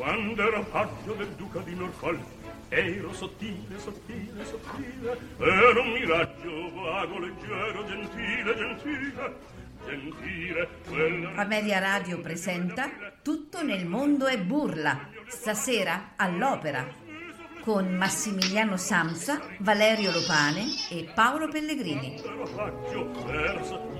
Quando ero paggio del duca di Norfolk Ero sottile, sottile, sottile Ero un miraggio vago, leggero, gentile, gentile Gentile, quella... Ameria Radio presenta Tutto nel mondo è burla Stasera all'opera con Massimiliano Samsa, Valerio Lopane e Paolo Pellegrini. Paggio, ero sottile, ero sottile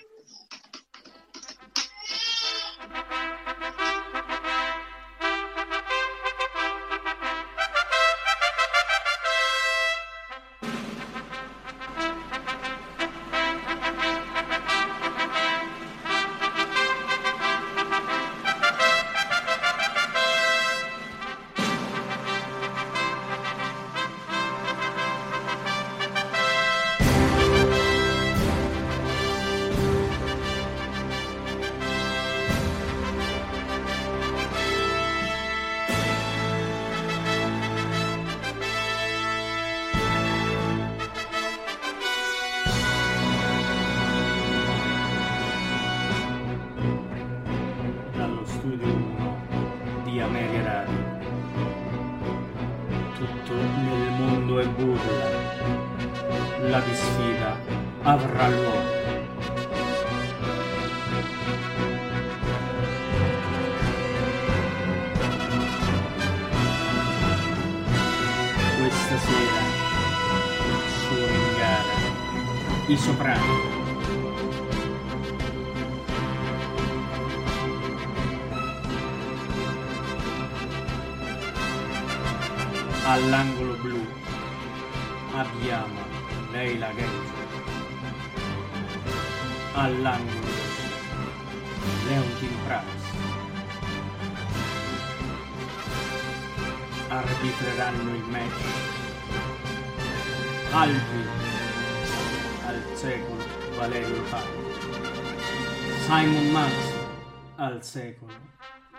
secolo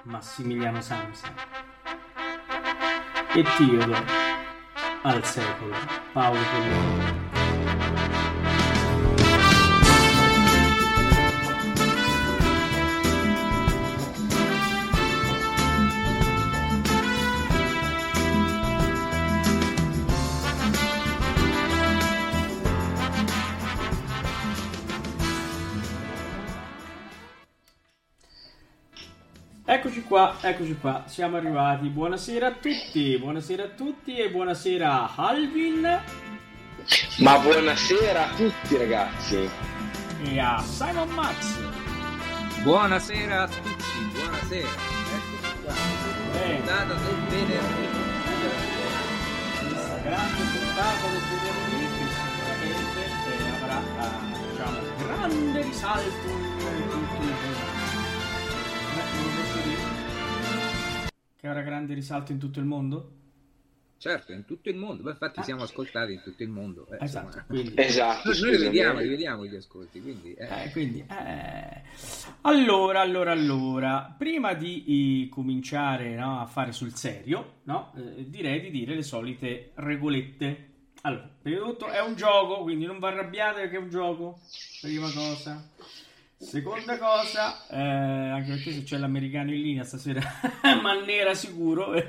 Massimiliano Samsa e Teodoro al secolo Paolo Pellegrini. Eccoci qua, eccoci qua, siamo arrivati. Buonasera a tutti, buonasera a tutti e buonasera a Alvin Ma buonasera a tutti ragazzi. e a Simon Max. Buonasera a tutti, buonasera. Eccoci qua. Eh. Puntata del venerdì. questa grande puntata del venerdì che sicuramente avrà eh, diciamo, grande risalto Che avrà grande risalto in tutto il mondo? Certo, in tutto il mondo. Beh, infatti siamo ascoltati in tutto il mondo. Eh, Esatto, insomma. quindi, Esatto. Noi, vediamo, li vediamo gli ascolti, quindi... eh. eh, quindi, eh. allora, allora, allora, prima di eh, cominciare no, a fare sul serio, no, eh, direi di dire le solite regolette. Allora, prima di tutto è un gioco, quindi non vi arrabbiate perché è un gioco, prima cosa. Seconda cosa, eh, anche perché se c'è l'americano in linea stasera, Mannera sicuro.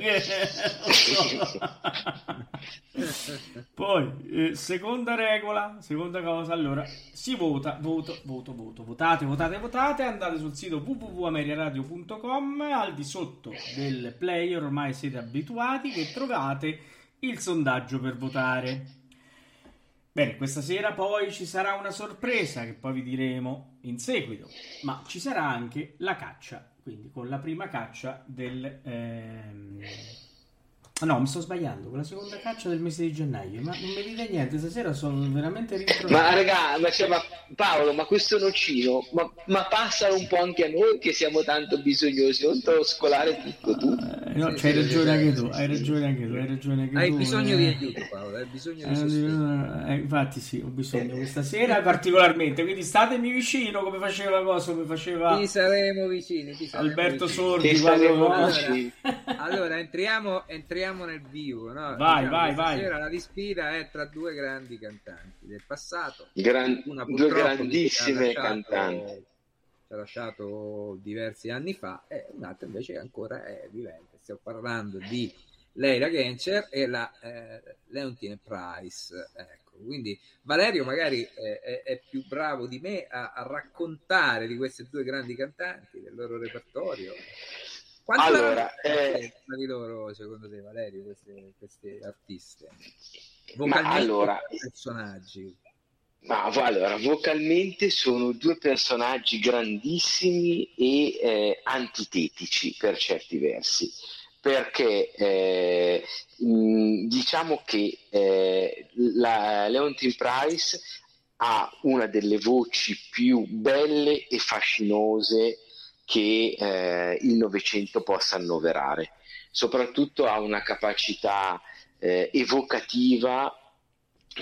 Poi, eh, seconda regola, seconda cosa, allora, si vota, voto, voto, voto, votate, votate, votate, andate sul sito www.ameriaradio.com, al di sotto del player ormai siete abituati che trovate il sondaggio per votare. Bene, questa sera poi ci sarà una sorpresa che poi vi diremo in seguito, ma ci sarà anche la caccia, quindi con la prima caccia del... ehm, No, mi sto sbagliando, con la seconda caccia del mese di gennaio, ma non mi dite niente, stasera sono veramente ritrovato. Ma raga, ma, cioè, ma Paolo, ma questo nocino, ma, ma passalo un po' anche a noi che siamo tanto bisognosi, non te lo scolare tutto tu. Eh, no, c'hai ragione anche tu, hai ragione anche tu, hai ragione anche Hai tu. bisogno eh. di aiuto, Paolo, hai bisogno di Eh, sostegno. eh, infatti sì, ho bisogno questa sera particolarmente, quindi statemi vicino come faceva cosa, come faceva Ti saremo vicini, ti saremo Alberto vicini. Sordi quando, saremo no? vicini. allora entriamo, entriamo nel vivo. No? Vai, Diciamo, vai, vai. sera la disfida è tra due grandi cantanti del passato. Gran- Una due grandissime ci ha lasciato- cantanti. Ci ha lasciato diversi anni fa e un'altra invece ancora è vivente. Stiamo parlando di Leila Genscher e la eh, Leontine Price. Ecco, quindi Valerio magari eh, è, è più bravo di me a, a raccontare di queste due grandi cantanti, del loro repertorio. Quanto Allora, eh, di loro, secondo te, Valerio, queste, queste artiste? Ma Vocalmente, allora, personaggi. Ma allora, vocalmente sono due personaggi grandissimi e eh, antitetici per certi versi, perché eh, mh, diciamo che eh, la Leontine Price ha una delle voci più belle e fascinose che eh, il Novecento possa annoverare, soprattutto ha una capacità eh, evocativa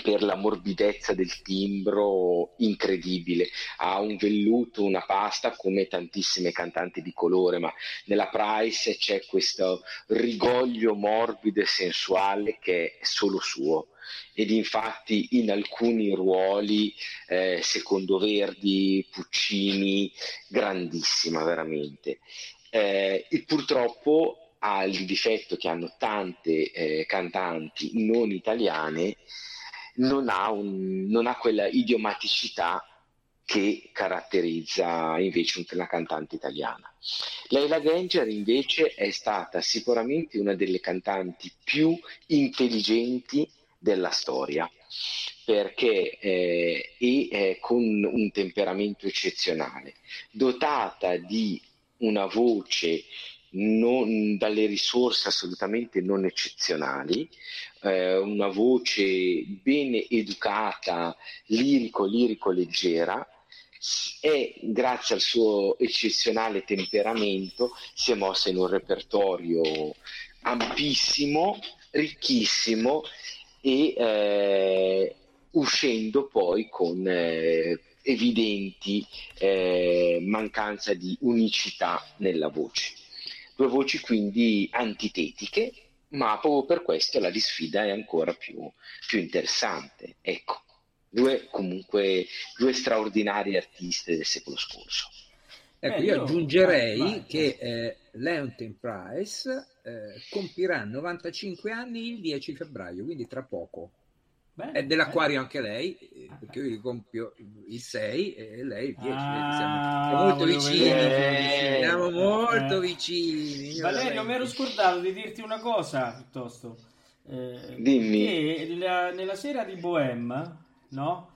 per la morbidezza del timbro incredibile. Ha un velluto, una pasta come tantissime cantanti di colore, ma nella Price c'è questo rigoglio morbido e sensuale che è solo suo. Ed infatti in alcuni ruoli, eh, secondo Verdi, Puccini, grandissima veramente. Eh, e purtroppo ha il difetto che hanno tante eh, cantanti non italiane non ha, un- non ha quella idiomaticità che caratterizza invece una cantante italiana. Leila Granger invece è stata sicuramente una delle cantanti più intelligenti della storia. Perché eh, eh, con un temperamento eccezionale, dotata di una voce non- dalle risorse assolutamente non eccezionali, eh, una voce bene educata, lirico, lirico leggera, e grazie al suo eccezionale temperamento si è mossa in un repertorio ampissimo, ricchissimo e eh, uscendo poi con eh, evidenti eh, mancanza di unicità nella voce. Due voci quindi antitetiche, ma proprio per questo la disfida è ancora più, più interessante. Ecco, due comunque due straordinarie artiste del secolo scorso. Ecco, Eh, io io- aggiungerei vai, vai. che eh, Leontine Price eh, compirà 95 anni il 10 febbraio, quindi tra poco. Bene, È dell'acquario bene. anche lei, eh, perché io gli compio il 6 e lei il 10. Ah, siamo, molto vicini. vedere. Siamo molto Eh. vicini. io e Valerio, lei. mi ero scordato di dirti una cosa piuttosto. Eh, Dimmi. Che la- nella sera di Bohème, no?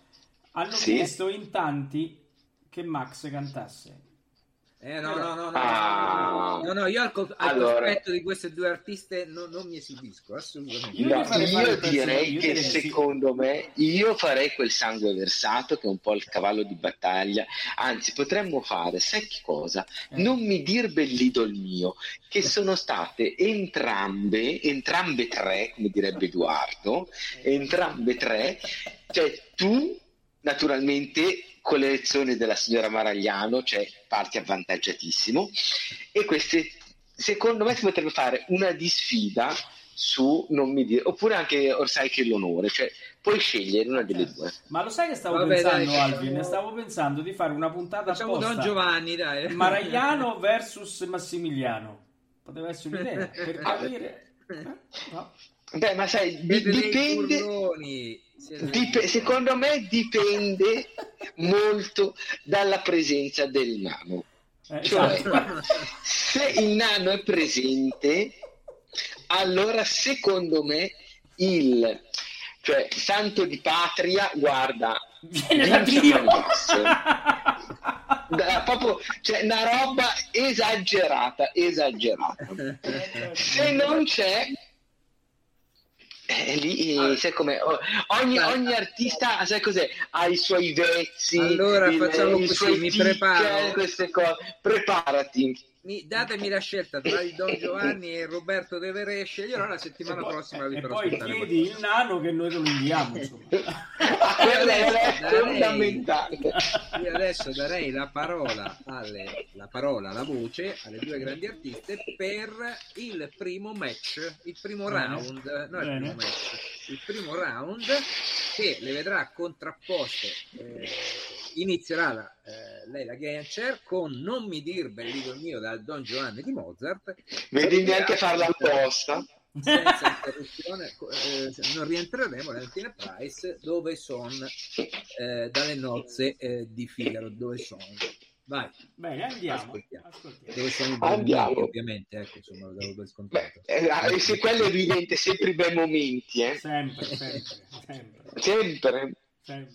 Hanno Sì. chiesto in tanti che Max cantasse. Eh, no, no, no, no, Ah. no, no, io al, co- al Allora. cospetto di queste due artiste non, non mi esibisco, assolutamente. Io No, io il direi io che secondo me io farei quel sangue versato che è un po' il cavallo di battaglia. Anzi, potremmo fare, sai che cosa? Eh. Non mi dir bellidol mio, che sono state entrambe, entrambe tre, come direbbe Edoardo, entrambe tre, cioè tu naturalmente con l'elezione della signora Maragliano, cioè parti avvantaggiatissimo, e queste secondo me si potrebbe fare una disfida su non mi dire, oppure anche Orsai che l'onore, cioè puoi scegliere una delle due. Ma lo sai che stavo Vabbè, pensando, dai, Alvin? facciamo- Stavo pensando di fare una puntata Facciamo apposta. Don Giovanni, dai. Maragliano versus Massimiliano. Poteva essere un'idea per capire. Eh, no. Beh, ma sai, di- dipende, burloni. Dip- secondo me dipende molto dalla presenza del nano. Eh, Cioè, esatto. se il nano è presente, allora secondo me il cioè, santo di patria, guarda, Viene Dio. Da- proprio, cioè, una roba esagerata, esagerata. Se non c'è, eh, lì, eh, sai com'è? O- ogni, ogni artista, sai cos'è? Ha i suoi vezzi, Allora, il- facciamo così, mi preparo. queste cose. Preparati. Mi- datemi la scelta tra il Don Giovanni e Roberto De Veresce. Io la settimana poi- prossima vi e farò poi chiedi il qualcosa. nano che noi te lo inviamo. Io adesso darei la parola, alle, la parola, la voce alle due grandi artiste per il primo match, il primo round, no il Bene. primo match, il primo round che le vedrà contrapposte. eh, inizierà la, eh, lei la Genscher con Non mi dir bellito mio dal Don Giovanni di Mozart. Vedi neanche farla apposta. senza interruzione, eh, non rientreremo nell'Antina Price dove sono eh, dalle nozze eh, di Figaro, dove sono. Vai, Bene, andiamo. Ascoltiamo. Ascoltiamo. dove i Andiamo. bambini, ovviamente, ecco, insomma, lo devo per Beh, scontato. eh, eh, sì, quello è evidente, sempre i bei momenti, eh. Sempre, sempre, sempre, Sempre. sempre.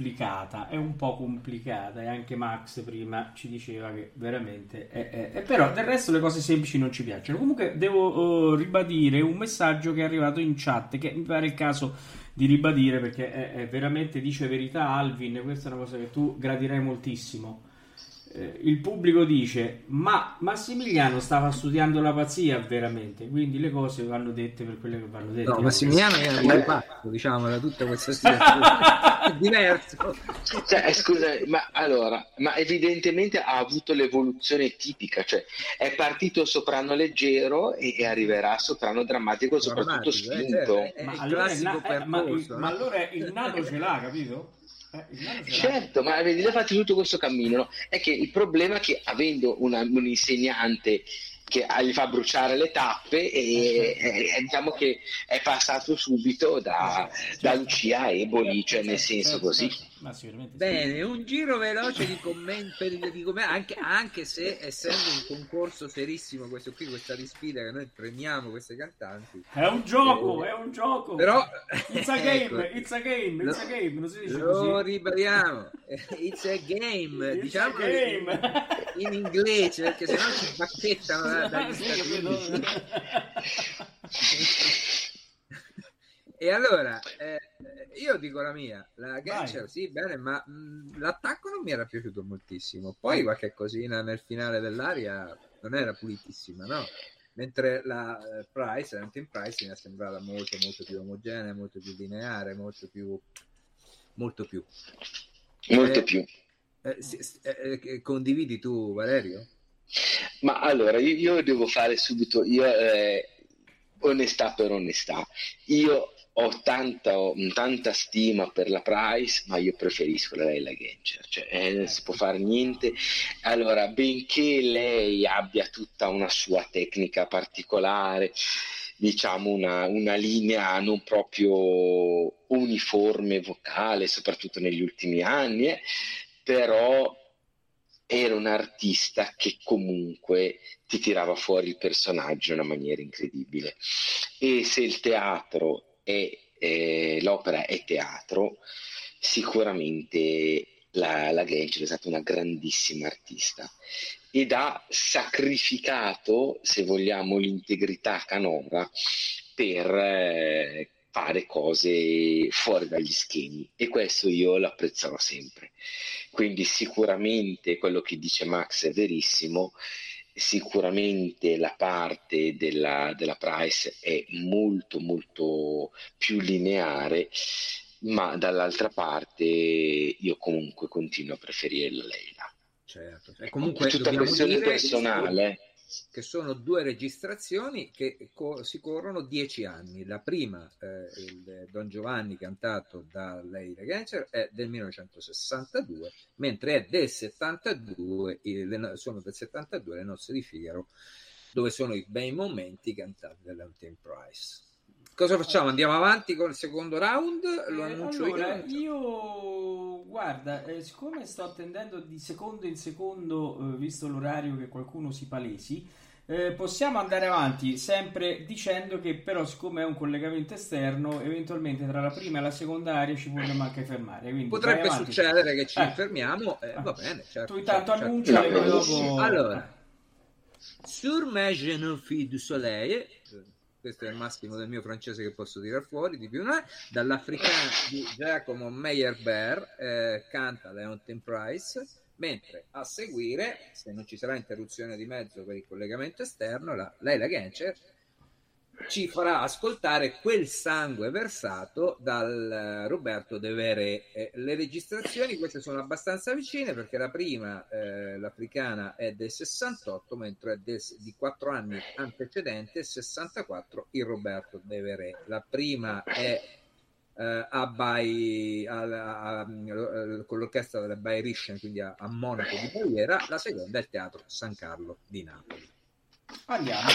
Complicata, è un po' complicata e anche Max prima ci diceva che veramente è, è, è però del resto le cose semplici non ci piacciono. Comunque devo uh, ribadire un messaggio che è arrivato in chat che mi pare il caso di ribadire perché è, è veramente dice verità Alvin, questa è una cosa che tu gradirei moltissimo eh, il pubblico dice ma Massimiliano stava studiando la pazzia veramente quindi le cose vanno dette per quelle che vanno dette. No Massimiliano era un pazzo diciamo da tutta questa situazione è diverso. Cioè, eh, scusa ma allora ma evidentemente ha avuto l'evoluzione tipica cioè è partito soprano leggero e, e arriverà a soprano drammatico soprattutto spinto. eh, è, è ma, allora na- eh, ma, ma allora il nato ce l'ha capito? Eh, certo, ma vedi, ha fatto tutto questo cammino. No? È che il problema è che avendo una, un insegnante che gli fa bruciare le tappe e, e, e diciamo che è passato subito da, da Lucia a Eboli, cioè nel senso così. Bene, sì. un giro veloce di commenti, di commenti anche, anche, se essendo un concorso serissimo questo qui, questa sfida che noi premiamo queste cantanti. È un gioco, eh, è un gioco. Però it's a game, ecco, it's a game, it's a game, non si dice lo così. ribadiamo. It's a game, it's diciamo a game. in inglese perché sennò ci bacchettano dagli Stati Uniti. e allora, eh, io dico la mia, la Genscher sì, bene, ma mh, l'attacco non mi era piaciuto moltissimo. Poi qualche cosina nel finale dell'aria non era pulitissima, no? Mentre la uh, Price, la Team Price, mi è sembrata molto, molto più omogenea, molto più lineare, molto più... Molto più. Molto eh, più. Eh, eh, eh, condividi tu, Valerio? Ma allora, io, io devo fare subito, io, eh, onestà per onestà, io ho tanta, tanta, stima per la Price, ma io preferisco la Leila Gencher, cioè eh, non si può fare niente. Allora, benché lei abbia tutta una sua tecnica particolare, diciamo una, una linea non proprio uniforme vocale, soprattutto negli ultimi anni, eh, però era un artista che comunque ti tirava fuori il personaggio in una maniera incredibile. E se il teatro e eh, l'opera è teatro, sicuramente la, la Glenn è stata una grandissima artista. Ed ha sacrificato, se vogliamo, l'integrità canora per eh, fare cose fuori dagli schemi. E questo io l'apprezzerò sempre. Quindi sicuramente quello che dice Max è verissimo sicuramente la parte della, della price è molto molto più lineare ma dall'altra parte io comunque continuo a preferire la Leila. Certo. È comunque tutta questione personale che sono due registrazioni che co- si corrono dieci anni. La prima, eh, il Don Giovanni cantato da Leila Gencer, è del 1962, mentre è del 72, il, sono del 72 le nozze di Figaro, dove sono i bei momenti cantati da Leontine Price. Cosa facciamo? Andiamo avanti con il secondo round? Lo eh, annuncio allora, io. io guarda, eh, siccome sto attendendo di secondo in secondo, eh, visto l'orario che qualcuno si palesi, eh, possiamo andare avanti sempre dicendo che però siccome è un collegamento esterno, eventualmente tra la prima e la seconda area ci vogliamo anche fermare. Quindi Potrebbe succedere che ci eh. fermiamo, eh, va bene. Certo, tu intanto certo, annuncia certo. dopo... Allora, Sur mes genoux du soleil questo è il massimo del mio francese che posso tirare fuori, di più. Non è, dall'africano di Giacomo Meyerbeer, eh, canta Leontin Price, mentre a seguire, se non ci sarà interruzione di mezzo per il collegamento esterno, la Leila Gencer ci farà ascoltare quel sangue versato dal eh, Roberto De Vere. Eh, le registrazioni, queste sono abbastanza vicine perché la prima, eh, l'africana, è del 68, mentre è del, di quattro anni antecedente, 64, il Roberto De Vere. La prima è eh, a a, a, a, con l'orchestra della Bayerische, quindi a, Monaco di Baviera, la seconda è il Teatro San Carlo di Napoli. Andiamo.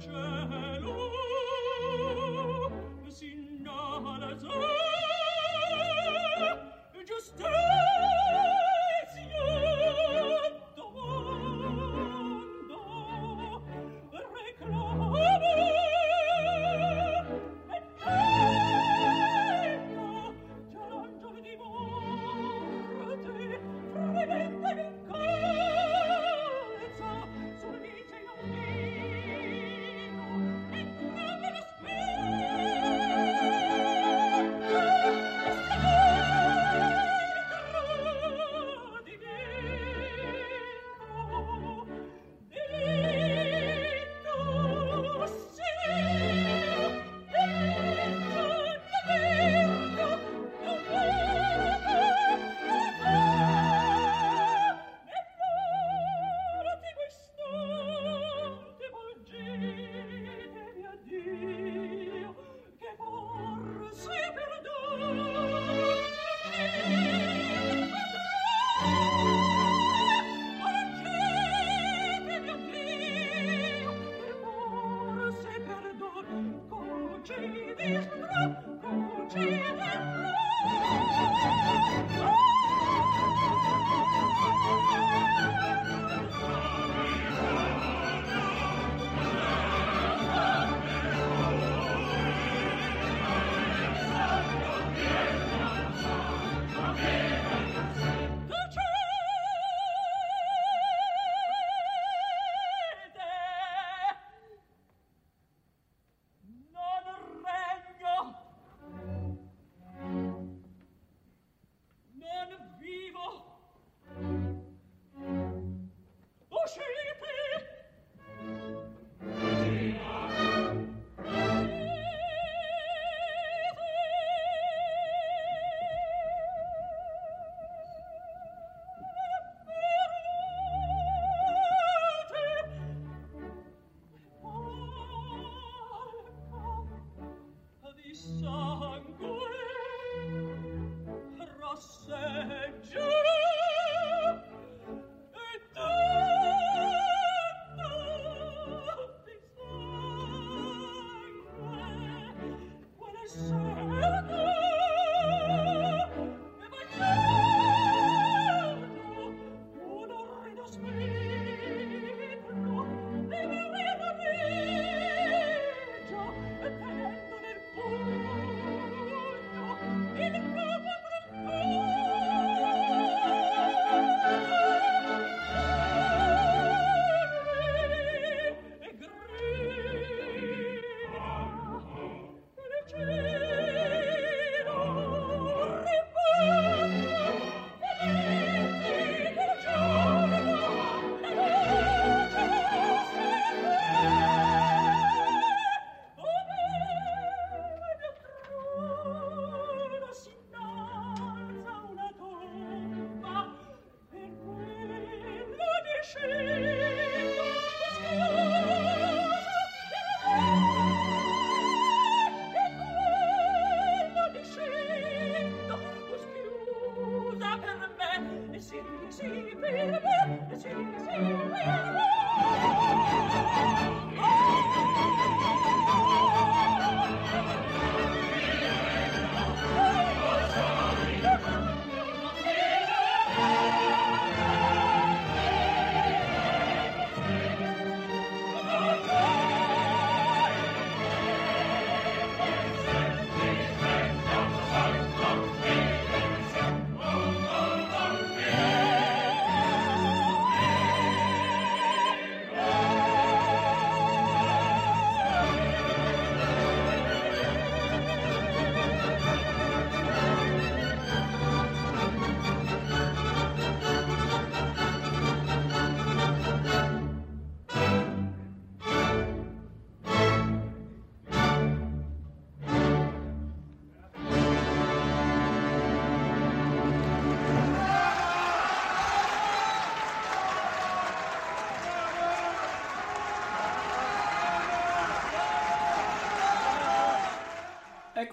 Già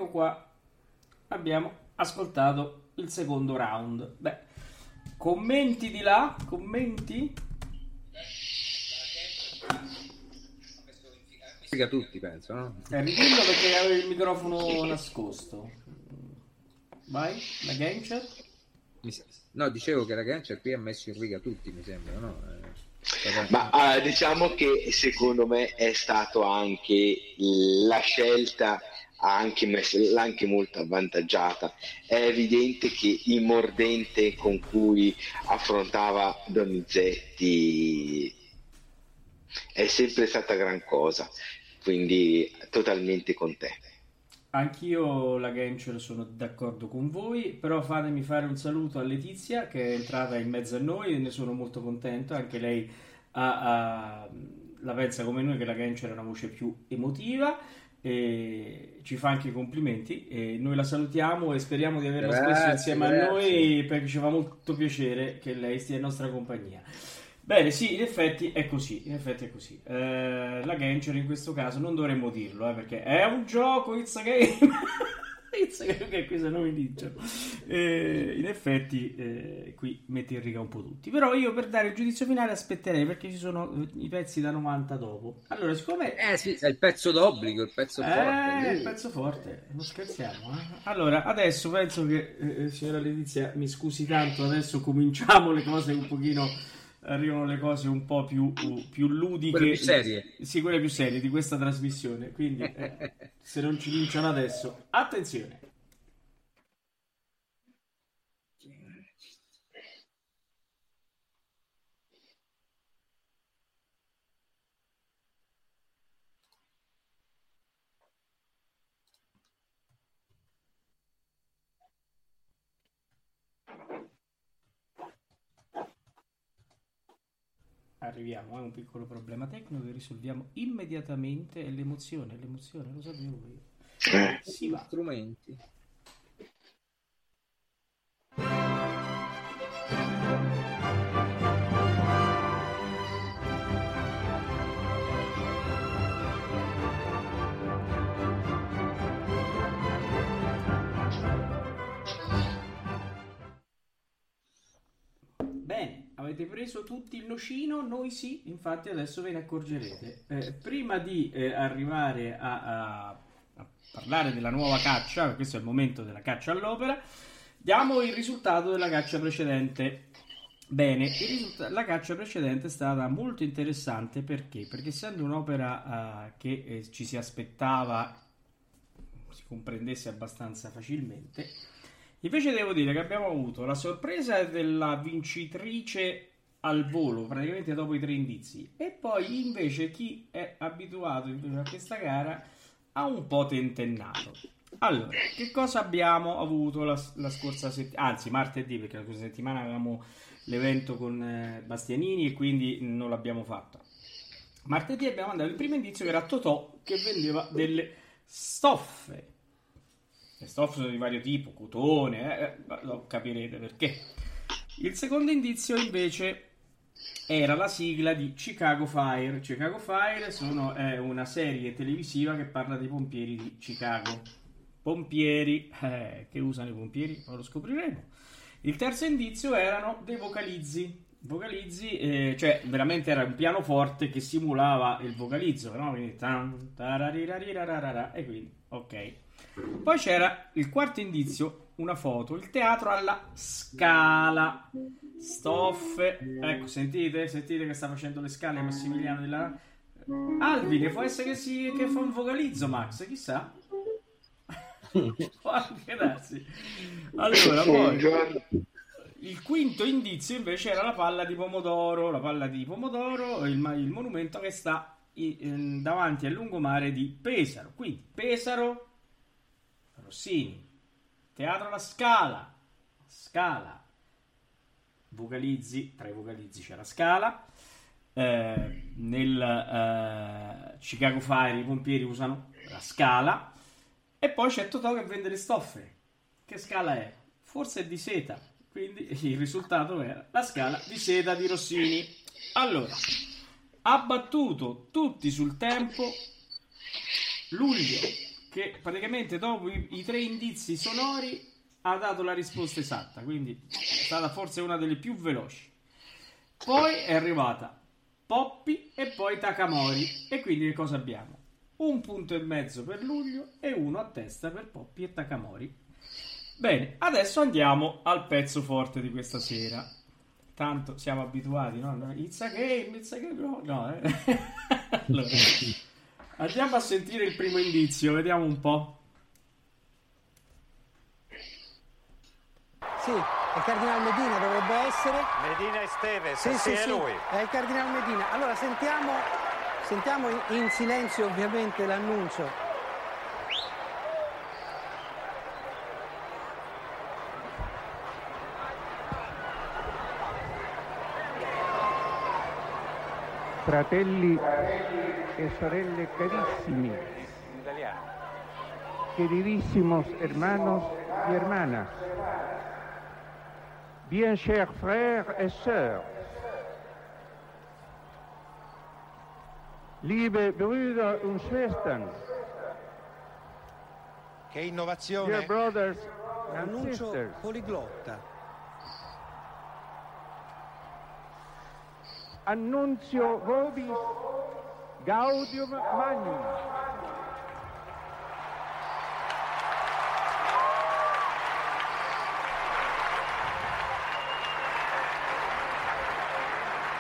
ecco qua. Abbiamo ascoltato il secondo round. Beh, commenti di là? Commenti? Spiega tutti, penso, no? Eh, ridillo perché avevi il microfono nascosto. Vai, la Gamer? No, dicevo che la Gancia qui ha messo in riga tutti, mi sembra, no? Eh, Ma uh, diciamo che secondo me è stato anche la scelta anche l'ha anche molto avvantaggiata. È evidente che il mordente con cui affrontava Donizetti è sempre stata gran cosa, quindi totalmente con te. Anch'io la Gencer sono d'accordo con voi, però fatemi fare un saluto a Letizia che è entrata in mezzo a noi e ne sono molto contento, anche lei ha, ha, la pensa come noi che la Gencer è una voce più emotiva ci fa anche i complimenti e noi la salutiamo e speriamo di averla grazie, spesso insieme grazie. a noi perché ci fa molto piacere che lei stia in nostra compagnia. Bene, sì, in effetti è così, in effetti è così. Eh, la Genscher in questo caso non dovremmo dirlo, eh, perché è un gioco, it's a game. che qui se non mi dicono. Eh, in effetti eh, qui metti in riga un po' tutti. Però io per dare il giudizio finale aspetterei perché ci sono eh, i pezzi da 90 dopo. Allora, siccome... Eh sì, è il pezzo d'obbligo, il pezzo forte. Eh, il pezzo forte, non scherziamo. Eh. Allora, adesso penso che, eh, signora Letizia, mi scusi tanto, adesso cominciamo le cose un pochino arrivano le cose un po' più, più ludiche, quelle più serie. Sì, quelle più serie di questa trasmissione. Quindi, eh, se non ci vinciano adesso, attenzione. Arriviamo a un piccolo problema tecnico che risolviamo immediatamente. È l'emozione, l'emozione, lo sapevo io. Eh. Si va. Strumenti. Avete preso tutti il nocino? Noi sì, infatti adesso ve ne accorgerete. Eh, prima di eh, arrivare a, a, a, parlare della nuova caccia, questo è il momento della caccia all'opera, diamo il risultato della caccia precedente. Bene, risulta- la caccia precedente è stata molto interessante perché? Perché essendo un'opera uh, che eh, ci si aspettava si comprendesse abbastanza facilmente, Invece devo dire che abbiamo avuto la sorpresa della vincitrice al volo, praticamente dopo i tre indizi, e poi invece chi è abituato a questa gara ha un po' tentennato. Allora, che cosa abbiamo avuto la, la scorsa settimana? Anzi, martedì, perché la scorsa settimana avevamo l'evento con eh, Bastianini e quindi non l'abbiamo fatta. Martedì abbiamo mandato il primo indizio che era Totò che vendeva delle stoffe le stoffe sono di vario tipo, cotone, eh, eh, lo capirete perché. Il secondo indizio invece era la sigla di Chicago Fire. Chicago Fire sono, è una serie televisiva che parla dei pompieri di Chicago. Pompieri eh, che usano i pompieri, lo scopriremo. Il terzo indizio erano dei vocalizzi. Vocalizzi, eh, cioè veramente era un pianoforte che simulava il vocalizzo, no? Quindi e quindi ok. Poi c'era il quarto indizio, una foto, il teatro alla scala. Stoffe. Ecco, sentite? Sentite che sta facendo le scale Massimiliano di là? Alvin, può essere che, si, che fa un vocalizzo, Max, chissà. può anche darsi. Allora, poi... Il quinto indizio invece era la palla di pomodoro, la palla di pomodoro, il, il monumento che sta in, davanti al lungomare di Pesaro. Quindi Pesaro Rossini, Teatro La Scala, Scala, vocalizzi, tra i vocalizzi c'era Scala, eh, nel eh, Chicago Fire i pompieri usano la Scala. E poi c'è Totò che vende le stoffe. Che scala è? Forse è di seta, quindi il risultato era la scala di seta di Rossini. Allora, ha battuto tutti sul tempo. Luglio che praticamente dopo i, i tre indizi sonori ha dato la risposta esatta, quindi è stata forse una delle più veloci. Poi è arrivata Poppy e poi Takamori. E quindi che cosa abbiamo? Un punto e mezzo per luglio e uno a testa per Poppy e Takamori. Bene, adesso andiamo al pezzo forte di questa sera. Tanto siamo abituati, no? It's a game, it's a game. No, no eh. allora, andiamo a sentire il primo indizio, vediamo un po'. Sì, il Cardinal Medina dovrebbe essere. Medina Esteves, Sì, sì, sì, è sì, lui. è il Cardinal Medina. Allora sentiamo, sentiamo in silenzio ovviamente l'annuncio. Fratelli e sorelle carissimi, queridísimos hermanos y hermanas, bien chers frères et sœurs, liebe Brüder und Schwestern, Che dear innovazione. brothers and L'annuncio sisters, poliglotta. Annunzio vobis gaudium magnum.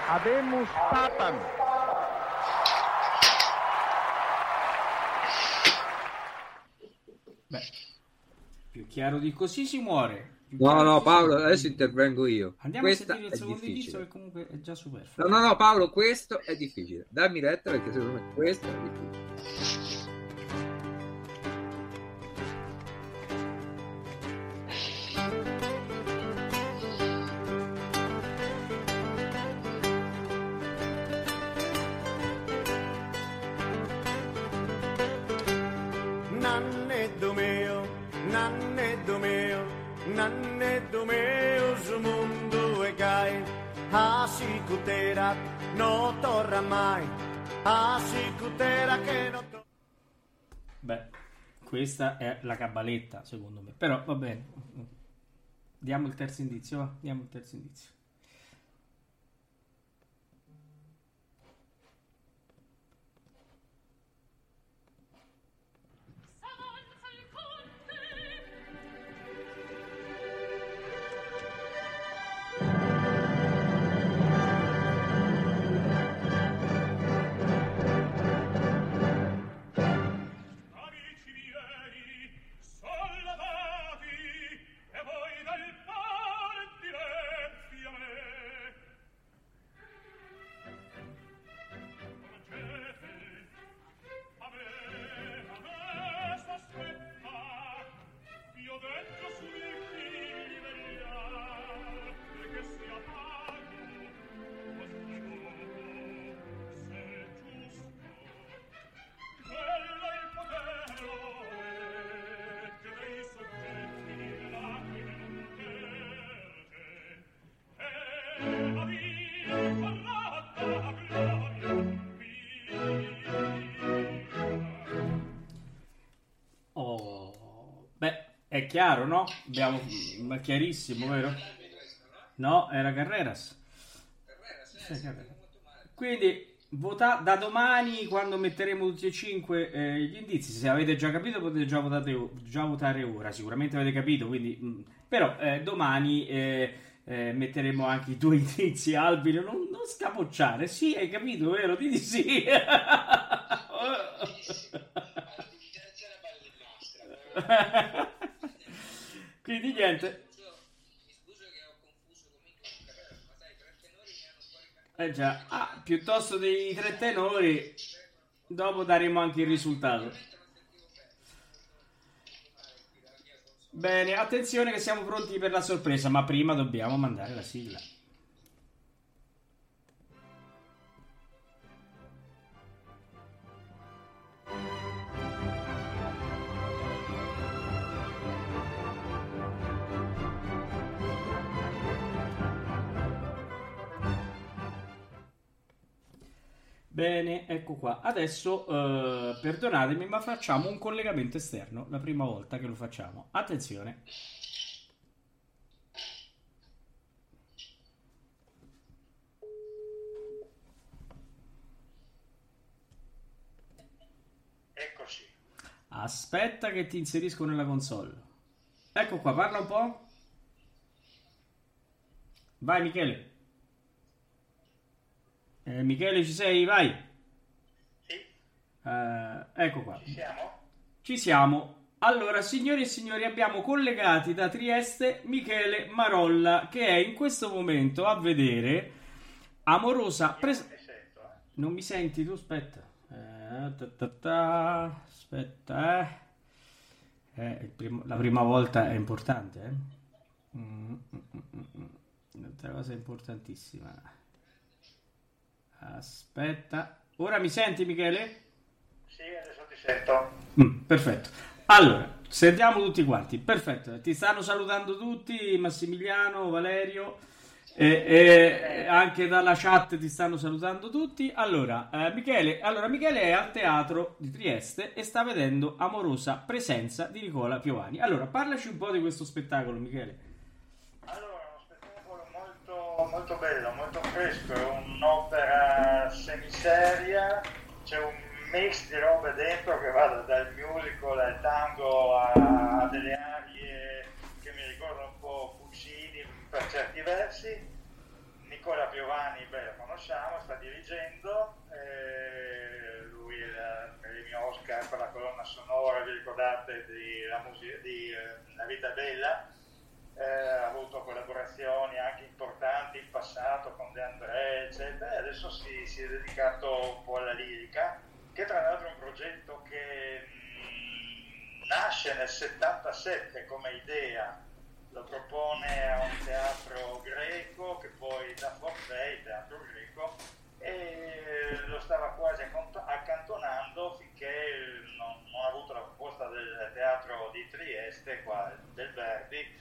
Habemus papam. Chiaro di così si muore. No, no, Paolo, adesso intervengo io. Andiamo Questa a sentire il secondo indizio che comunque è già superfluo. No, no, no, Paolo, questo è difficile. Dammi retta perché secondo me questo è difficile. Questa è la cabaletta, secondo me. Però va bene. Diamo il terzo indizio, va? Diamo il terzo indizio. È chiaro, no? Abbiamo, ma chiarissimo, vero? No, era Carreras. Quindi vota da domani quando metteremo tutti e cinque eh, gli indizi. Se avete già capito potete già, votate, già votare ora. Sicuramente avete capito, quindi però eh, domani eh, eh, metteremo anche i due indizi. Albino, non, non scapocciare. Sì, hai capito, vero? Dì di sì. Quindi niente. Eh già, ah, piuttosto dei tre tenori, dopo daremo anche il risultato. Bene, attenzione che siamo pronti per la sorpresa, ma prima dobbiamo mandare la sigla. Bene, ecco qua. Adesso, eh, perdonatemi, ma facciamo un collegamento esterno, la prima volta che lo facciamo. Attenzione. Eccoci. Aspetta che ti inserisco nella console. Ecco qua, parla un po'. Vai Michele. Eh, Michele ci sei? Vai. Sì, Eh, ecco qua. ci siamo? Ci siamo. Allora, signori e signori, abbiamo collegati da Trieste Michele Marolla che è in questo momento a vedere Amorosa pres- Mi sento, eh. Non mi senti tu? Aspetta. Eh, ta ta ta. Aspetta, eh. Eh, il primo- la prima volta è importante, eh. Mm, mm, mm, mm, mm. Un'altra cosa importantissima. Aspetta. Ora mi senti, Michele? Sì, adesso ti sento. Mm, perfetto. Allora, sentiamo tutti quanti. Perfetto. Ti stanno salutando tutti, Massimiliano, Valerio. E, e anche dalla chat ti stanno salutando tutti. Allora, eh, Michele, allora, Michele è al teatro di Trieste e sta vedendo Amorosa Presenza di Nicola Piovani. Allora, parlaci un po' di questo spettacolo, Michele. Allora, è uno spettacolo molto, molto bello, molto fresco, è un'opera semiseria, c'è un mix di robe dentro che va da- dal musical al tango a, delle arie che mi ricordano un po' Puccini per certi versi. Nicola Piovani, beh, lo conosciamo, sta dirigendo, eh, lui è il premio Oscar per la colonna sonora, vi ricordate, di La, musica, di, eh, La vita bella? Eh, ha avuto collaborazioni anche importanti in passato con De André, eccetera, e adesso si, si è dedicato un po' alla lirica, che tra l'altro è un progetto che mh, nasce nel 77 come idea, lo propone a un teatro greco che poi da forfè, il teatro greco, e lo stava quasi accantonando finché non, non ha avuto la proposta del teatro di Trieste, qua, del Verdi,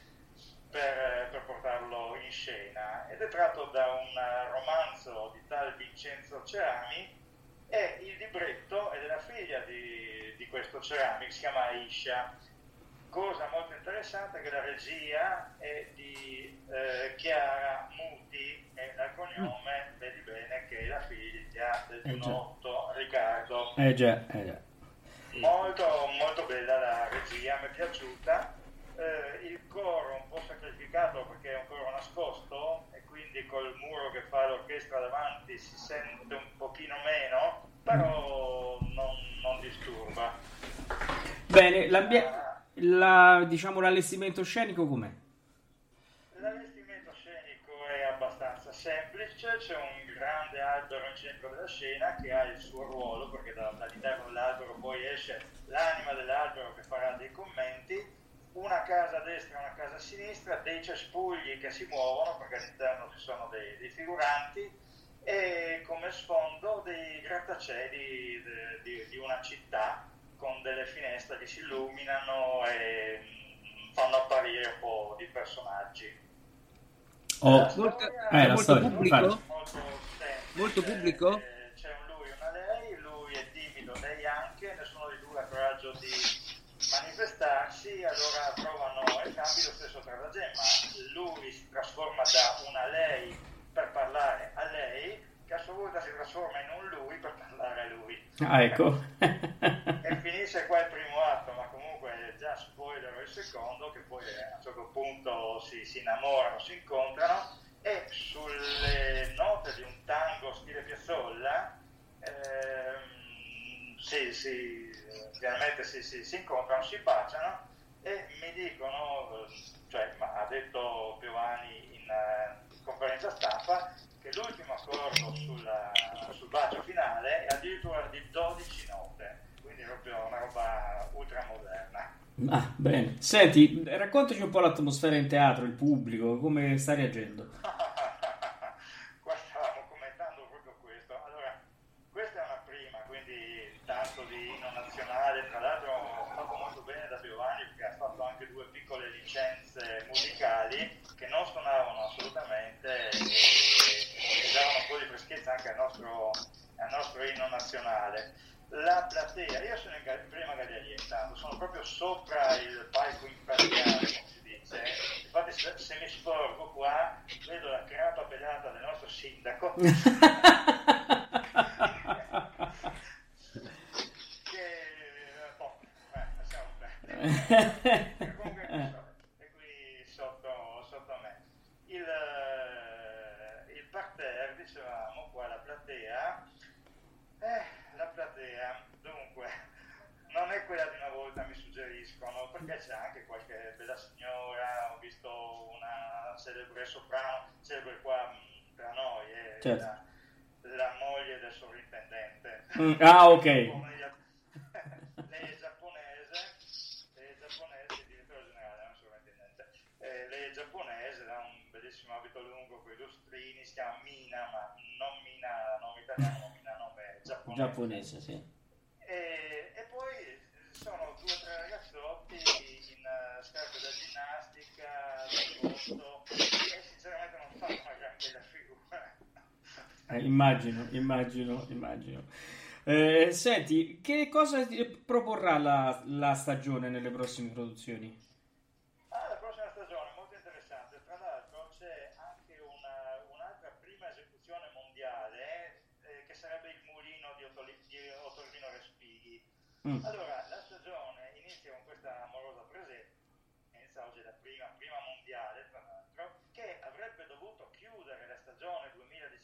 per, per portarlo in scena ed è tratto da un romanzo di tal Vincenzo Cerami e il libretto è della figlia di, di questo Cerami che si chiama Aisha. Cosa molto interessante è che la regia è di eh, Chiara Muti e dal cognome, vedi bene, che è la figlia del Eh già. giovanotto Riccardo. Eh già, eh già. Molto, molto bella la regia, mi è piaciuta. Eh, il coro un po' sacrificato perché è un coro nascosto e quindi col muro che fa l'orchestra davanti si sente un pochino meno, però non, non disturba. Bene, l'ambie- la- diciamo l'allestimento scenico com'è? L'allestimento scenico è abbastanza semplice, c'è un grande albero in centro della scena che ha il suo ruolo, perché da- dall'interno dell'albero poi esce l'anima dell'albero che farà dei commenti, una casa a destra e una casa a sinistra, dei cespugli che si muovono, perché all'interno ci sono dei, dei figuranti, e come sfondo dei grattacieli de- di, di una città con delle finestre che si illuminano e mm, fanno apparire un po' di personaggi. Oh, La Molto- storia eh, è la molto storia, pubblico? molto. Molto pubblico? Eh, C'è un lui e una lei, lui è timido, lei anche, nessuno di due ha coraggio di manifestarsi, allora trovano entrambi lo stesso stratagemma. Lui si trasforma da una lei per parlare a lei, che a sua volta si trasforma in un lui per parlare a lui. Ah, ecco. E finisce qua il primo atto, ma comunque già spoiler il secondo, che poi a un certo punto si, si innamorano, si incontrano e sulle note di un tango stile Piazzolla ehm, si, si, finalmente si, si- si incontrano, si baciano e mi dicono, cioè ma ha detto Piovani in eh, conferenza stampa, che l'ultimo accordo sulla- sul bacio finale è addirittura di 12 note, quindi proprio una roba ultramoderna. Ah, bene. Senti, raccontaci un po' l'atmosfera in teatro, il pubblico, come sta reagendo. musicali che non suonavano assolutamente e, che davano un po' di freschezza anche al nostro, al nostro inno nazionale. La platea, io sono in, in prima galleria intanto, sono proprio sopra il palco imperiale, come si dice, infatti se, se mi sporgo qua vedo la crapa pelata del nostro sindaco, che, eh, boh, beh, lasciamo perdere, comunque, non è quella di una volta, mi suggeriscono, perché c'è anche qualche bella signora, ho visto una celebre soprano, celebre qua mh, tra noi, è Certo. la, la moglie del sovrintendente. Mm, ah, ok. lei è giapponese, lei è giapponese, il direttore generale, non sovrintendente. Eh, lei è giapponese, ha un bellissimo abito lungo con i lustrini, si chiama Mina, ma non Mina, nome italiano, Mina nome giapponese. Giapponese, sì. E, e poi sono due o tre ragazzotti in eh, scarpe da ginnastica, da corso, e sinceramente non fanno una gran bella figura. Eh, immagino, immagino, immagino. Eh, senti, che cosa proporrà la, la stagione nelle prossime produzioni? Ah, la prossima stagione, molto interessante. Tra l'altro c'è anche una- un'altra prima esecuzione mondiale eh, che sarebbe il mulino di, Ottoli- di Ottolino Respighi. Mm. Allora, la stagione inizia con questa amorosa presenza, oggi è la prima, prima mondiale tra l'altro, che avrebbe dovuto chiudere la stagione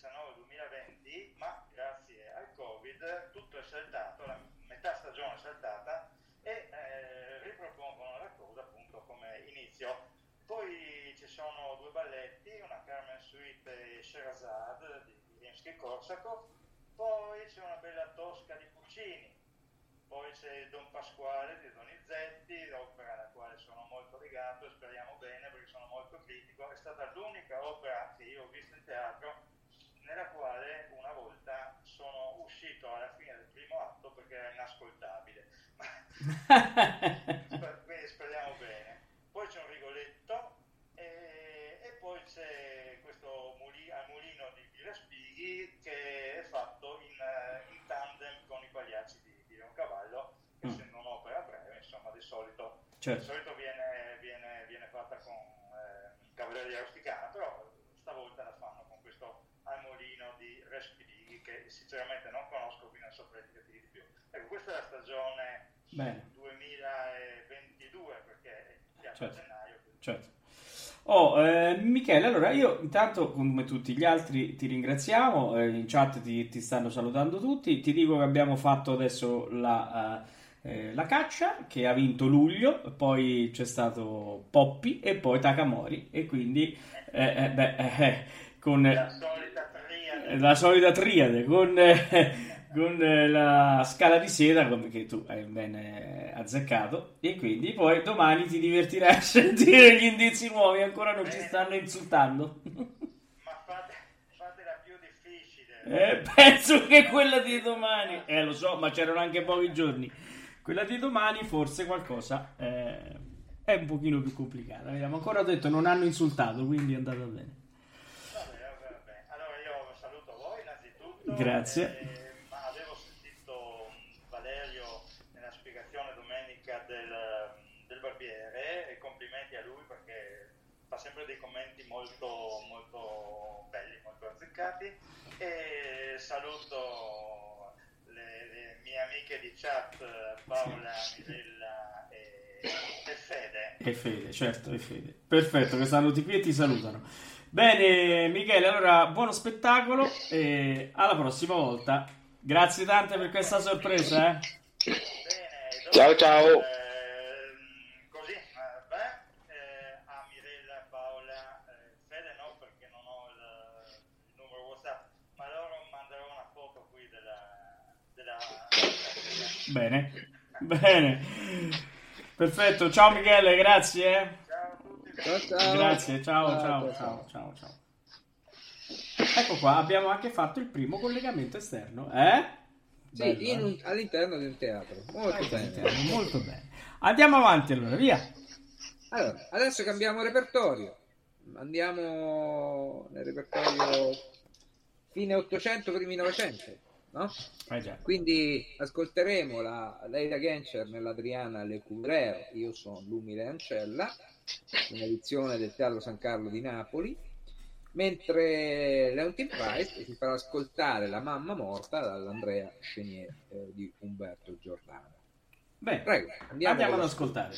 2019-2020, ma grazie al Covid tutto è saltato, la metà stagione è saltata e eh, ripropongono la cosa appunto come inizio. Poi ci sono due balletti, una Carmen Suite e Sherazade di Rimsky-Korsakov, poi c'è una bella Tosca di Puccini, poi c'è Don Pasquale di Donizetti, opera alla quale sono molto legato e speriamo bene perché sono molto critico. È stata l'unica opera che io ho visto in teatro nella quale una volta sono uscito alla fine del primo atto perché era inascoltabile. Quindi speriamo bene. Poi c'è un Rigoletto e, e poi c'è questo muli- al mulino di, di Respighi che è fatto in, eh, in tandem con i pagliacci di, di Leoncavallo, che Mm. essendo un'opera breve, insomma, di solito, Certo. di solito viene, viene- viene fatta con eh, Cavalleria Rusticana, però stavolta la fanno con questo al mulino di Respighi che sinceramente non conosco, quindi non saprei dirti di più. Ecco, questa è la stagione Bene. 2022 perché è Certo. gennaio. quindi- Certo. Oh, eh, Michele, allora io intanto come tutti gli altri ti ringraziamo, eh, in chat ti, ti stanno salutando tutti, ti dico che abbiamo fatto adesso la, eh, eh, la caccia che ha vinto luglio, poi c'è stato Poppi e poi Takamori e quindi eh, eh, beh, eh, eh, con La solita. La solita triade con, eh, con eh, la scala di seta che tu hai bene azzeccato e quindi poi domani ti divertirai a sentire gli indizi nuovi ancora non ci stanno insultando. Ma fate, fatela più difficile. Eh, penso che quella di domani eh lo so ma c'erano anche pochi giorni. Quella di domani forse qualcosa eh, è un pochino più complicata vediamo. Ancora ho detto non hanno insultato quindi è andata bene Vabbè, vabbè, vabbè. Allora io saluto voi Grazie. eh, ma avevo sentito mh, Valerio nella spiegazione domenica del, del barbiere e complimenti a lui perché fa sempre dei commenti molto, molto belli, molto azzeccati. E saluto le, le mie amiche di chat Paola, Mirella e, e Fede. E Fede, certo, e Fede. Perfetto, che tutti qui e ti salutano. Bene, Michele, allora buono spettacolo e alla prossima volta. Grazie tante per questa sorpresa, eh. Bene, Ciao, dopo, ciao. così, eh, beh, eh, a Mirella, Paola, eh, Fede no perché non ho il, il numero WhatsApp, ma loro manderò una foto qui della... della, della- Bene, bene. Perfetto, ciao Michele, grazie. Eh. Ciao. Ciao. Grazie, ciao, Ciao, ciao, ciao. ciao. Ecco qua, abbiamo anche fatto il primo collegamento esterno, eh? Sì, Bello, in eh? all'interno di un teatro. Molto bene. Molto bene. Andiamo avanti allora, via. Allora, adesso cambiamo repertorio. Andiamo nel repertorio fine 800, primi 900. no? Eh. Quindi ascolteremo la Leila Genscher nell'Adriana Le Couvrero, io sono l'umile Ancella, un'edizione del Teatro San Carlo di Napoli, mentre Leontin Price si farà ascoltare La mamma morta dall'Andrea Chenier eh, di Umberto Giordano. Beh, Prego, andiamo, andiamo ad ascoltare.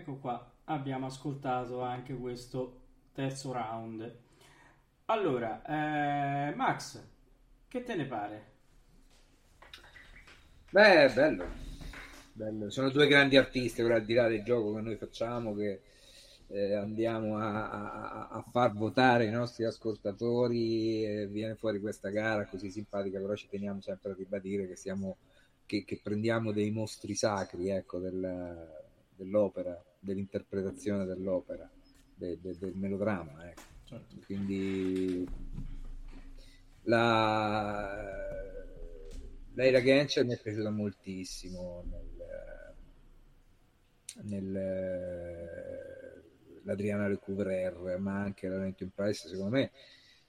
Ecco qua, abbiamo ascoltato anche questo terzo round. Allora, eh, Max, che te ne pare? Beh, bello. bello. Sono due grandi artisti, ora al di là del gioco che noi facciamo, che eh, andiamo a, a- a far votare i nostri ascoltatori, e viene fuori questa gara così simpatica, però ci teniamo sempre a ribadire che, siamo, che, che prendiamo dei mostri sacri ecco, del- dell'opera, dell'interpretazione dell'opera, de- de- del melodramma. Ecco. Certo. Quindi la Leila Genscher mi è piaciuta moltissimo nel, nel l'Adriana Lecouvreur ma anche la Valentin Price secondo me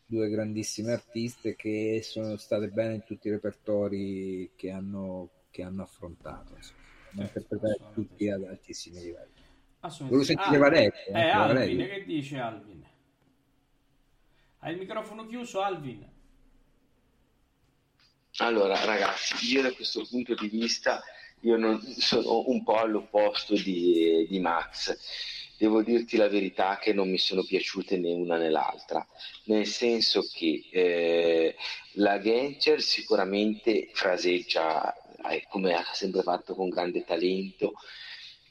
due grandissime artiste che sono state bene in tutti i repertori che hanno, che hanno affrontato insomma. Certo, assolutamente tutti ad altissimi livelli. Volevo sentire Valerio, Eh, Alvin, Valerio. che dice Alvin? Hai il microfono chiuso, Alvin? Allora, ragazzi, io da questo punto di vista io non- sono un po' all'opposto di, di Max. Devo dirti la verità che non mi sono piaciute né una né l'altra, nel senso che eh, la Genscher sicuramente fraseggia eh, come ha sempre fatto con grande talento,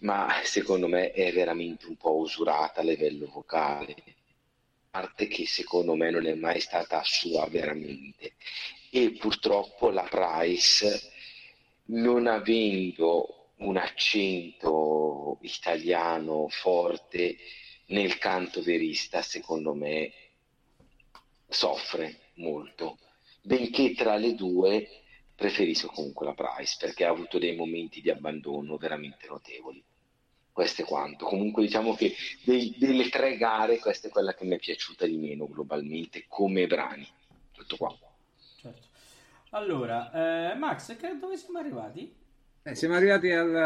ma secondo me è veramente un po' usurata a livello vocale, parte che secondo me non è mai stata sua veramente e purtroppo la Price, non avendo un accento italiano forte nel canto verista, secondo me soffre molto. Benché tra le due preferisco comunque la Price perché ha avuto dei momenti di abbandono veramente notevoli. Questo è quanto. Comunque diciamo che dei- delle tre gare questa è quella che mi è piaciuta di meno globalmente come brani. Tutto qua. Certo. Allora, eh, Max, che- dove siamo arrivati? Eh, siamo arrivati al,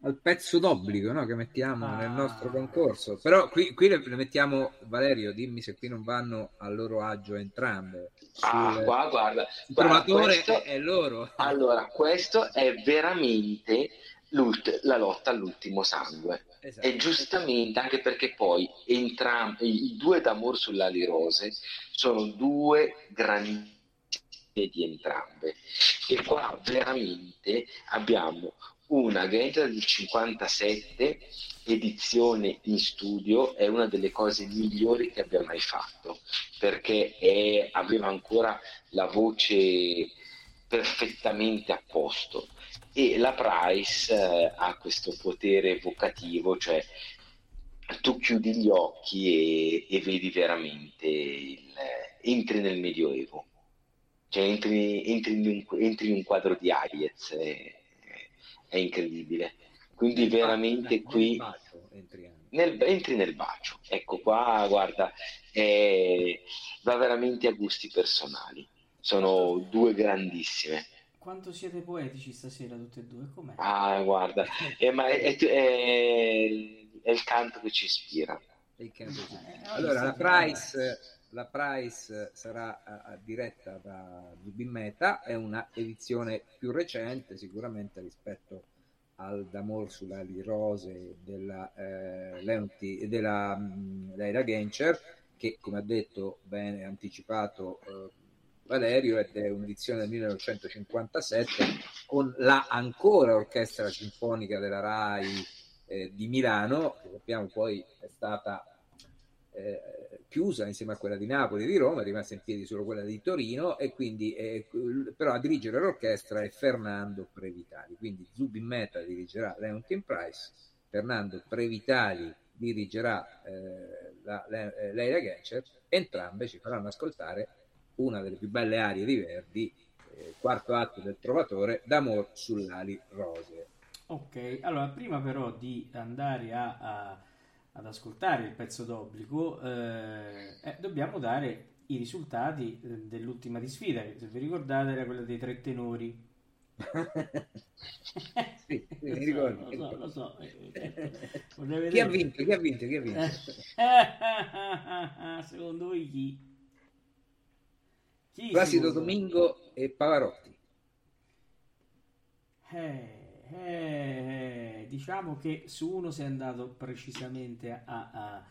al pezzo d'obbligo no, che mettiamo Ah. nel nostro concorso. Però qui, qui le, le mettiamo, Valerio, dimmi se qui non vanno a loro agio entrambe. Ah, Sul- qua guarda, il guarda, questo- è, loro. Allora, questo è veramente la lotta all'ultimo sangue. Esatto. E giustamente, anche perché poi entrambi, i due d'amor sull'ali rose sono due grandi di entrambe. E qua veramente abbiamo una Gator del 57 edizione in studio è una delle cose migliori che abbia mai fatto perché è- aveva ancora la voce perfettamente a posto e la Price eh, ha questo potere evocativo cioè tu chiudi gli occhi e, e vedi veramente il, entri nel medioevo cioè entri, entri in, un, entri in un quadro di Hayez è, è incredibile quindi veramente Nel qui bacio entriamo. nel- entri nel bacio. Ecco qua, guarda, è- va veramente a gusti personali. Sono due grandissime. Quanto siete poetici stasera tutte e due? Com'è? Ah, guarda, eh, ma è, è- è- è il canto che ci ispira. Il canto. Eh, Allora, la oggi Price, la Price sarà eh, eh, diretta da Zubin Meta, è una edizione più recente sicuramente rispetto al D'Amor sulle ali rose della, eh, Leonti, della mh, Leila Gencher, che come ha detto bene anticipato eh, Valerio, ed è un'edizione del 1957 con la ancora orchestra sinfonica della RAI eh, di Milano, che sappiamo poi è stata eh, chiusa insieme a quella di Napoli e di Roma, è rimasta in piedi solo quella di Torino e quindi eh, però a dirigere l'orchestra è Fernando Previtali, quindi Zubin Meta dirigerà Leontin Price, Fernando Previtali dirigerà eh, la, eh, Leila Gencer, entrambe ci faranno ascoltare una delle più belle arie di Verdi, eh, quarto atto del Trovatore, d'amor sull'ali rose. Ok, allora prima però di andare a, a- ad ascoltare il pezzo d'obbligo, eh, eh, dobbiamo dare i risultati eh, dell'ultima di sfida, che se vi ricordate era quella dei tre tenori. sì, sì, mi Lo so, ricordo. Lo so, lo so. certo. Chi ha vinto? Chi ha vinto? Chi ha vinto? Secondo voi chi? Chi Placido? Domingo e Pavarotti. Eh, eh, diciamo che su uno sei andato precisamente a, a,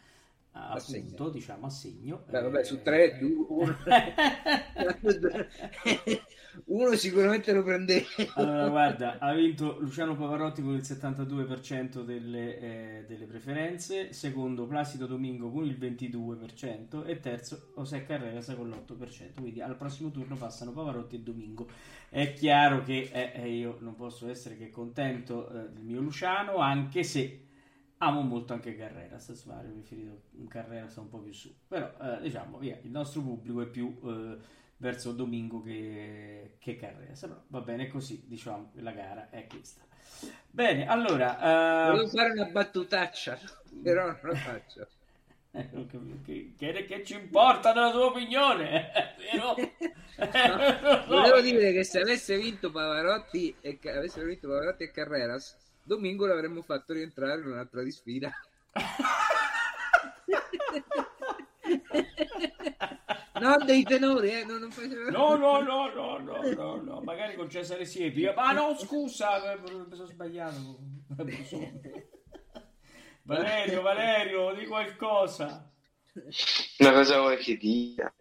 a, a punto, diciamo a segno. Beh, vabbè, Eh, su tre, due, uno. uno sicuramente lo prende. Allora, guarda, ha vinto Luciano Pavarotti con il 72% delle, eh, delle preferenze, secondo Placido Domingo con il 22% e terzo José Carreras con l'8%. Quindi al prossimo turno passano Pavarotti e Domingo. È chiaro che eh, eh, io non posso essere che contento eh, del mio Luciano, anche se amo molto anche Carreras. Insomma, avrei preferito Carreras un po' più su. Però, eh, diciamo, via, il nostro pubblico è più... verso Domingo che, che Carreras però va bene così diciamo la gara è questa bene allora eh, Volevo fare una battutaccia, però non la faccio. eh, che, che, che ci importa della tua opinione so. Volevo dire che se avesse vinto Pavarotti e avessero vinto Pavarotti e Carreras, Domingo l'avremmo fatto rientrare in un'altra di sfida. No, dei tenori, eh, non, non faceva... No, no, no, no, no, no, no, magari con Cesare Siepi. Ma no, scusa, eh, mi sono sbagliato. Valerio, Valerio, di qualcosa. Una cosa vuoi che dica?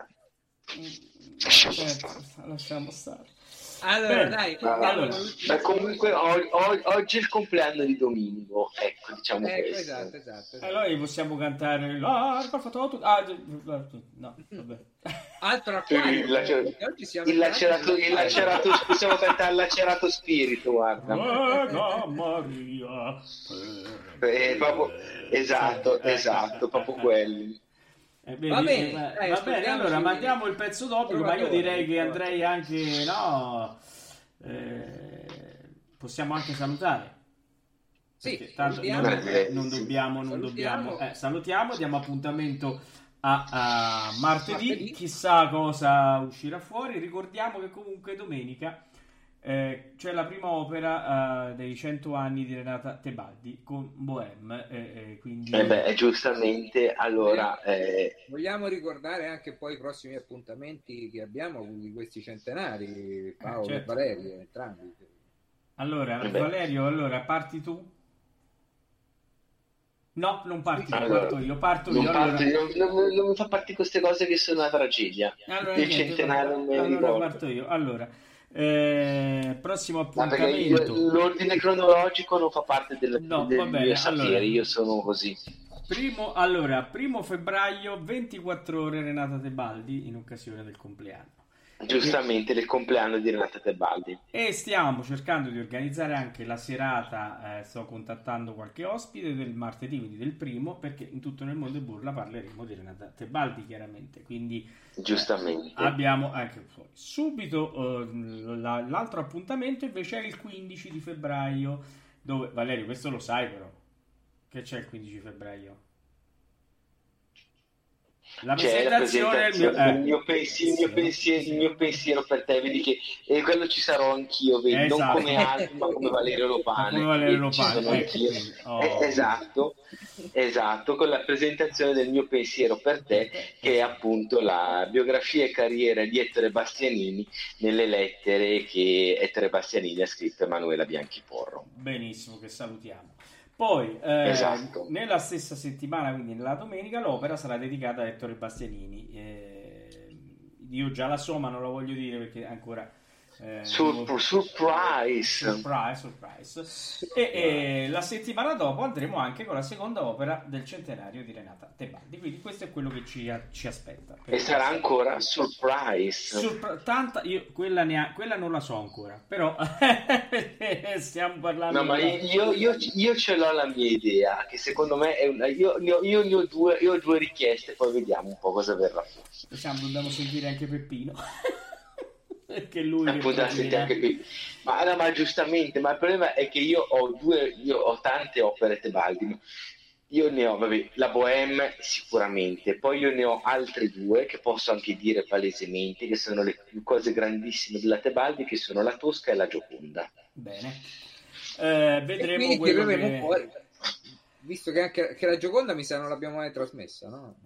Certo, lasciamo stare. Allora, Bene. dai, Ma, allora, ma comunque o- o- oggi è il compleanno di Domingo, ecco, diciamo Ecco, questo. esatto, esatto. esatto. Allora possiamo cantare l'arco fatto tutto. Ah, no, vabbè. Altro acquario, il lacerato- Il lacerato, entrati il lacerato, possiamo cantare il lacerato spirito, guarda. Prega Maria. per Eh, proprio- esatto, Eh, esatto, eh, proprio eh, quelli. Eh, vedi, Va bene, eh, dai, va bene, allora mandiamo il pezzo doppio, ma io direi che andrei anche, no, eh, possiamo anche salutare. Sì, Perché tanto salutiamo. non, Eh, non dobbiamo, non Salutiamo. dobbiamo, eh, salutiamo, diamo appuntamento a, a martedì, Martedì. chissà cosa uscirà fuori, ricordiamo che comunque domenica eh, c'è la prima opera eh, dei 100 anni di Renata Tebaldi con Bohème, eh, eh, quindi... Eh beh, giustamente, allora, eh, Vogliamo ricordare anche poi i prossimi appuntamenti che abbiamo di questi centenari, Paolo certo. e Valerio, entrambi. Allora, Eh. Valerio, allora parti tu? No, non parti Allora, parto io, parto non, io. parto- allora. non- non- non mi fa parte di queste cose che sono una tragedia. Allora, Il niente, centenario non me allora ricordo. parto io. Allora, eh, prossimo perché io- appuntamento. l'ordine cronologico non fa parte del, No, del va bene, mio sapere, allora. io sono così. Primo, allora, primo febbraio, 24 ore Renata Tebaldi in occasione del compleanno. Giustamente del compleanno di Renata Tebaldi. E stiamo cercando di organizzare anche la serata, eh, sto contattando qualche ospite del martedì, quindi del primo, perché in tutto nel mondo e burla parleremo di Renata Tebaldi chiaramente, quindi Giustamente. abbiamo anche poi. Subito eh, la- l'altro appuntamento invece è il 15 di febbraio, dove Valerio, questo lo sai però, che c'è il 15 febbraio? La C'è la presentazione del mio... eh. il, mio pensiero, il, mio pensiero, il mio pensiero per te, vedi che e quello ci sarò anch'io, vedi, non Esatto. come altri, ma come Valerio Lopane. Come Valerio Lopane, sono ecco, oh. Eh, esatto, esatto, con la presentazione del mio pensiero per te, che è appunto la biografia e carriera di Ettore Bastianini nelle lettere che Ettore Bastianini ha scritto a Emanuela Bianchiporro. Benissimo, che salutiamo. Poi, eh, Esatto. nella stessa settimana, quindi nella domenica, l'opera sarà dedicata a Ettore Bastianini. Eh, io già la so, ma non la voglio dire perché ancora... eh, Sur- devo- surprise! Surprise, surprise. E, e la settimana dopo andremo anche con la seconda opera del centenario di Renata Tebaldi. Quindi questo è quello che ci, ci aspetta. E sarà ancora surprise. Surpre- tanta, io quella, ne ha- quella non la so ancora, però stiamo parlando. No, ma io, io, io ce l'ho la mia idea, che secondo me è una, io, io ne ho due, io ho due richieste, poi vediamo un po' cosa verrà fuori. Diciamo, dobbiamo sentire anche Peppino. Perché lui che Appunto, da proprio sentire anche qui. Ma, no, ma giustamente, ma il problema è che io ho due, io ho tante opere Tebaldi. Io ne ho, vabbè, la Bohème sicuramente, poi io ne ho altre due che posso anche dire palesemente, che sono le cose grandissime della Tebaldi, che sono la Tosca e la Gioconda. Bene. Eh, E vedremo quindi quello tireremo che... fuori. Visto che anche che la Gioconda mi sa non l'abbiamo mai trasmessa, no?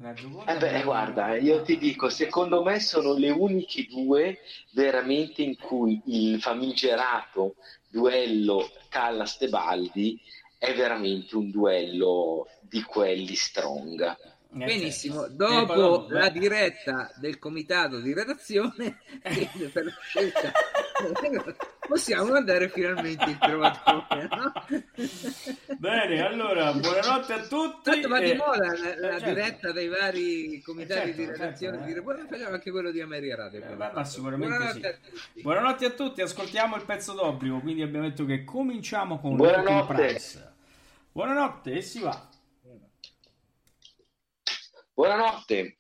Eh beh, guarda, io ti dico, secondo me sono le uniche due veramente in cui il famigerato duello Callas-Tebaldi è veramente un duello di quelli strong. Eh, Benissimo, certo. E dopo la diretta del comitato di redazione per la scelta possiamo andare finalmente in trovatore. No? Bene, allora, buonanotte a tutti. Tanto va di moda la, la Eh, certo. diretta dei vari comitati Eh, certo, di redazione. certo, eh. dire, "Buona- facciamo anche quello di Ameria Radio. Eh, ma- ma sicuramente Buonanotte sì. a tutti. Buonanotte a tutti, ascoltiamo il pezzo d'obbligo, quindi abbiamo detto che cominciamo con Buonanotte. Buonanotte e si va. Buonanotte.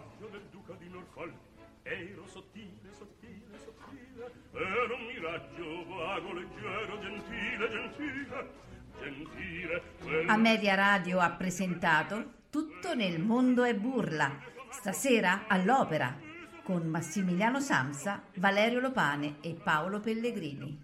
Paggio del duca di Norfolk ero sottile, sottile, sottile ero un miraggio vago, leggero, gentile, gentile gentile A Media Radio ha presentato Tutto nel mondo è burla. Stasera all'opera con Massimiliano Samsa, Valerio Lopane e Paolo Pellegrini.